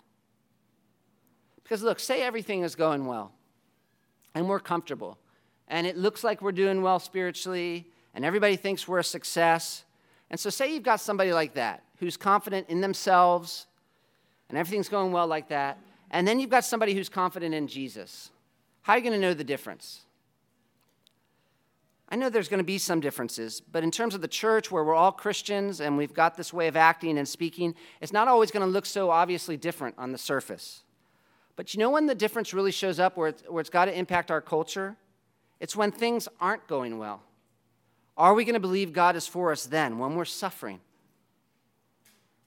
Because look, say everything is going well and we're comfortable and it looks like we're doing well spiritually and everybody thinks we're a success. And so, say you've got somebody like that who's confident in themselves and everything's going well like that. And then you've got somebody who's confident in Jesus. How are you going to know the difference? I know there's going to be some differences, but in terms of the church where we're all Christians and we've got this way of acting and speaking, it's not always going to look so obviously different on the surface. But you know when the difference really shows up where it's, where it's got to impact our culture? It's when things aren't going well. Are we going to believe God is for us then, when we're suffering?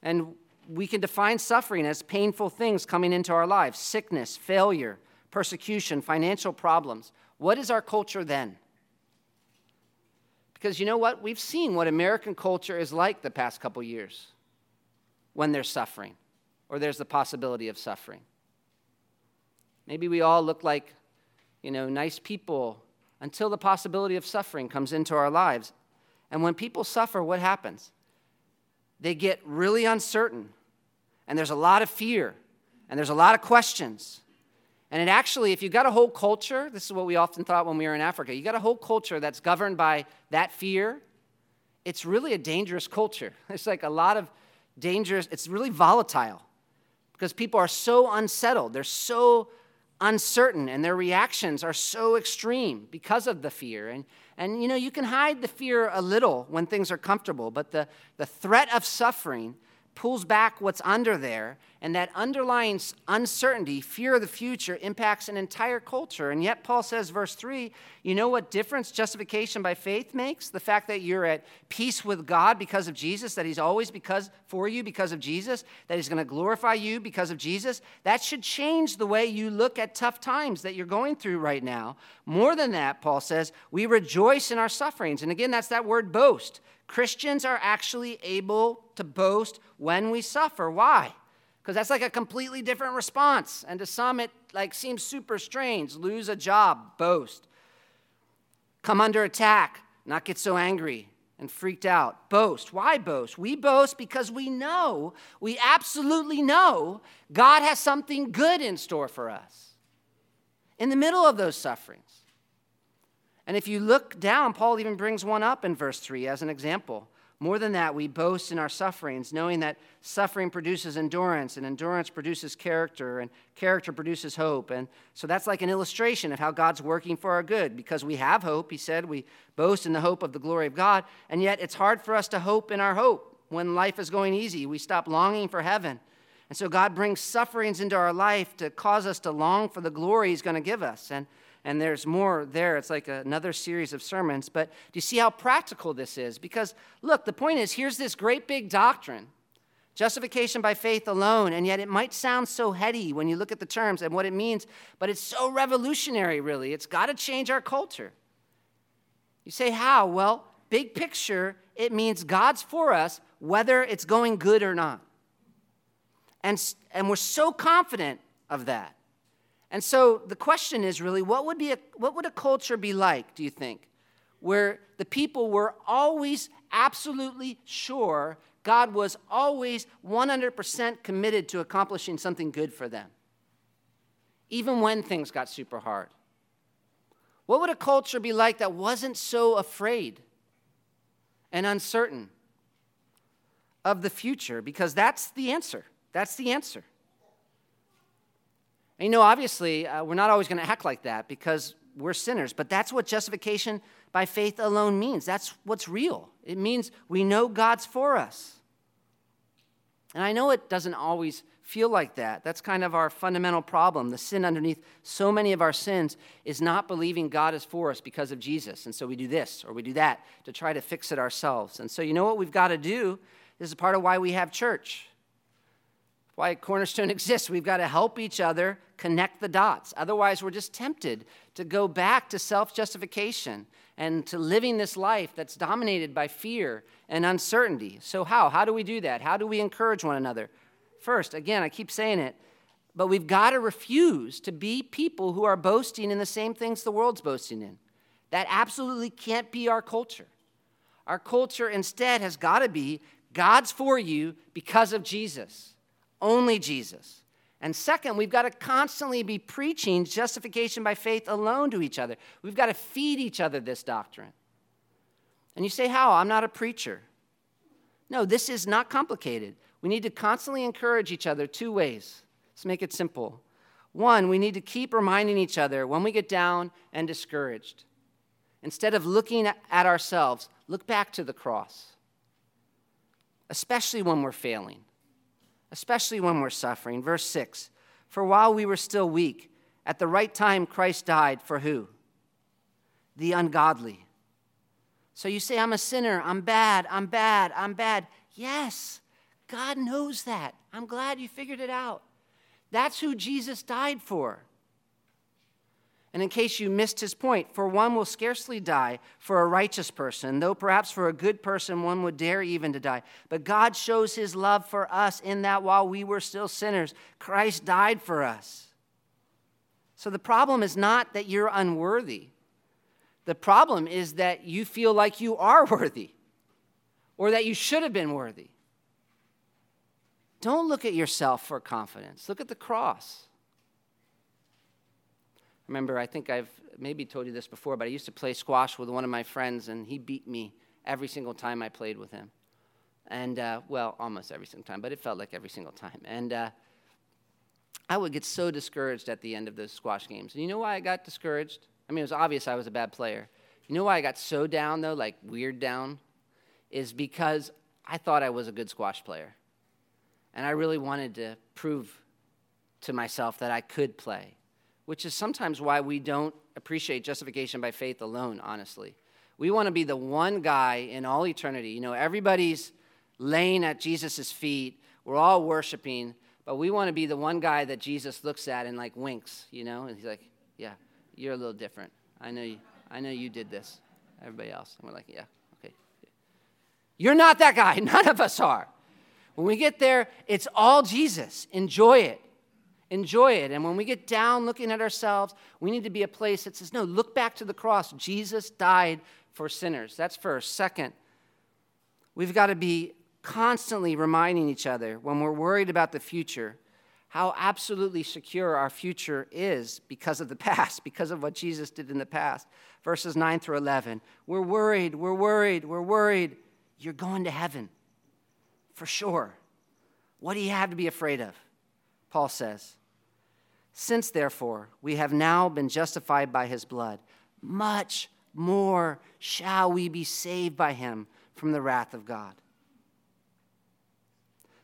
And we can define suffering as painful things coming into our lives sickness, failure, persecution, financial problems. What is our culture then? Because you know what? We've seen what American culture is like the past couple years when there's suffering or there's the possibility of suffering. Maybe we all look like, you know, nice people until the possibility of suffering comes into our lives. And when people suffer, what happens? They get really uncertain, and there's a lot of fear, and there's a lot of questions. And it actually, if you've got a whole culture, this is what we often thought when we were in Africa, you got a whole culture that's governed by that fear, it's really a dangerous culture. It's like a lot of dangerous, it's really volatile because people are so unsettled. They're so uncertain and their reactions are so extreme because of the fear. And, and you know, you can hide the fear a little when things are comfortable, but the, the threat of suffering pulls back what's under there, and that underlying uncertainty, fear of the future, impacts an entire culture. And yet, Paul says, verse 3, you know what difference justification by faith makes? The fact that you're at peace with God because of Jesus, that He's always because for you because of Jesus, that He's going to glorify you because of Jesus. That should change the way you look at tough times that you're going through right now. More than that, Paul says, we rejoice in our sufferings. And again, that's that word boast. Christians are actually able to boast when we suffer. Why? Because that's like a completely different response. And to some, it like seems super strange. Lose a job, boast. Come under attack, not get so angry and freaked out. Boast. Why boast? We boast because we know, we absolutely know, God has something good in store for us in the middle of those sufferings. And if you look down, Paul even brings one up in verse 3 as an example. More than that, we boast in our sufferings, knowing that suffering produces endurance, and endurance produces character, and character produces hope. And so that's like an illustration of how God's working for our good. Because we have hope, he said, we boast in the hope of the glory of God, and yet it's hard for us to hope in our hope when life is going easy. We stop longing for heaven. And so God brings sufferings into our life to cause us to long for the glory he's going to give us. And and there's more there. It's like another series of sermons. But do you see how practical this is? Because, look, the point is here's this great big doctrine justification by faith alone, and yet it might sound so heady when you look at the terms and what it means, but it's so revolutionary, really. It's got to change our culture. You say, how? Well, big picture, it means God's for us, whether it's going good or not. And, and we're so confident of that. And so the question is really what would, be a, what would a culture be like, do you think, where the people were always absolutely sure God was always 100% committed to accomplishing something good for them, even when things got super hard? What would a culture be like that wasn't so afraid and uncertain of the future? Because that's the answer. That's the answer. And you know, obviously, uh, we're not always going to act like that because we're sinners, but that's what justification by faith alone means. That's what's real. It means we know God's for us. And I know it doesn't always feel like that. That's kind of our fundamental problem. The sin underneath so many of our sins is not believing God is for us because of Jesus. And so we do this or we do that to try to fix it ourselves. And so, you know what we've got to do? This is part of why we have church why Cornerstone exists. We've got to help each other connect the dots. Otherwise, we're just tempted to go back to self justification and to living this life that's dominated by fear and uncertainty. So, how? How do we do that? How do we encourage one another? First, again, I keep saying it, but we've got to refuse to be people who are boasting in the same things the world's boasting in. That absolutely can't be our culture. Our culture instead has got to be God's for you because of Jesus. Only Jesus. And second, we've got to constantly be preaching justification by faith alone to each other. We've got to feed each other this doctrine. And you say, How? I'm not a preacher. No, this is not complicated. We need to constantly encourage each other two ways. Let's make it simple. One, we need to keep reminding each other when we get down and discouraged. Instead of looking at ourselves, look back to the cross, especially when we're failing especially when we're suffering. Verse 6 For while we were still weak, at the right time Christ died for who? The ungodly. So you say, I'm a sinner, I'm bad, I'm bad, I'm bad. Yes, God knows that. I'm glad you figured it out. That's who Jesus died for. And in case you missed his point, for one will scarcely die for a righteous person, though perhaps for a good person one would dare even to die. But God shows his love for us in that while we were still sinners, Christ died for us. So the problem is not that you're unworthy. The problem is that you feel like you are worthy or that you should have been worthy. Don't look at yourself for confidence. Look at the cross remember, I think I've maybe told you this before, but I used to play squash with one of my friends, and he beat me every single time I played with him. And, uh, well, almost every single time, but it felt like every single time. And uh, I would get so discouraged at the end of those squash games. And you know why I got discouraged? I mean, it was obvious I was a bad player. You know why I got so down, though, like weird down? Is because I thought I was a good squash player. And I really wanted to prove to myself that I could play which is sometimes why we don't appreciate justification by faith alone, honestly. We want to be the one guy in all eternity. You know, everybody's laying at Jesus' feet, we're all worshiping, but we want to be the one guy that Jesus looks at and like winks, you know, and he's like, Yeah, you're a little different. I know you, I know you did this. Everybody else. And we're like, Yeah, okay. You're not that guy. None of us are. When we get there, it's all Jesus. Enjoy it. Enjoy it. And when we get down looking at ourselves, we need to be a place that says, no, look back to the cross. Jesus died for sinners. That's first. Second, we've got to be constantly reminding each other when we're worried about the future how absolutely secure our future is because of the past, because of what Jesus did in the past. Verses 9 through 11. We're worried, we're worried, we're worried. you're going to heaven for sure. What do you have to be afraid of? Paul says, Since therefore we have now been justified by his blood, much more shall we be saved by him from the wrath of God.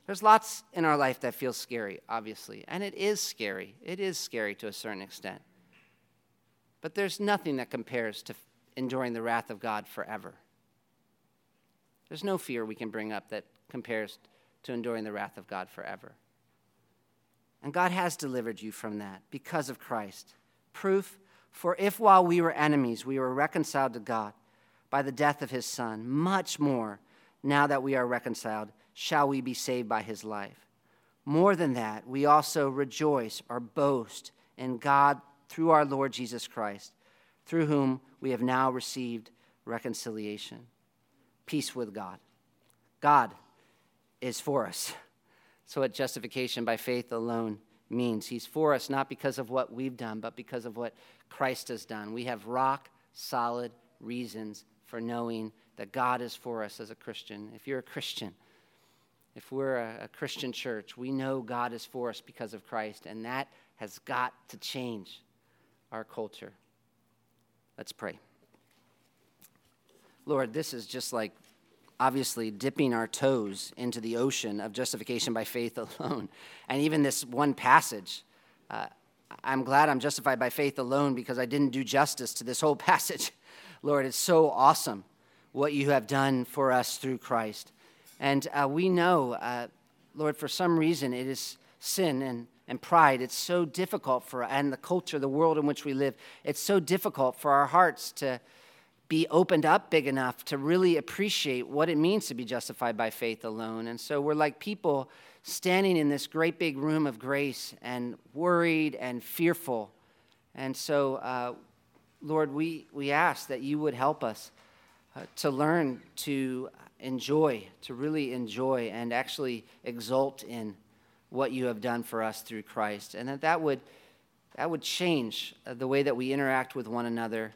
There's lots in our life that feels scary, obviously, and it is scary. It is scary to a certain extent. But there's nothing that compares to enduring the wrath of God forever. There's no fear we can bring up that compares to enduring the wrath of God forever. And God has delivered you from that because of Christ. Proof for if while we were enemies, we were reconciled to God by the death of his Son, much more, now that we are reconciled, shall we be saved by his life. More than that, we also rejoice or boast in God through our Lord Jesus Christ, through whom we have now received reconciliation. Peace with God. God is for us. So, what justification by faith alone means. He's for us not because of what we've done, but because of what Christ has done. We have rock solid reasons for knowing that God is for us as a Christian. If you're a Christian, if we're a, a, Christian church, we know God is for us because of Christ, and that has got to change our culture. Let's pray. Lord, this is just like obviously dipping our toes into the ocean of justification by faith alone. And even this one passage, uh, I'm glad I'm justified by faith alone because I didn't do justice to this whole passage. Lord, it's so awesome what you have done for us through Christ. And uh, we know, uh, Lord, for some reason it is sin and, and pride. It's so difficult for, and the culture, the world in which we live, it's so difficult for our hearts to be opened up big enough to really appreciate what it means to be justified by faith alone. And so we're like people standing in this great big room of grace and worried and fearful. And so, uh, Lord, we, we ask that you would help us uh, to learn to enjoy, to really enjoy and actually exult in what you have done for us through Christ. And that that would, that would change uh, the way that we interact with one another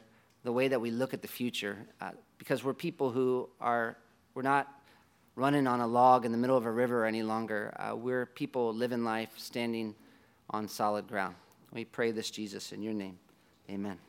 the way that we look at the future uh, because we're people who are, we're not running on a log in the middle of a river any longer. Uh, we're people living life standing on solid ground. We pray this, Jesus, in your name. Amen.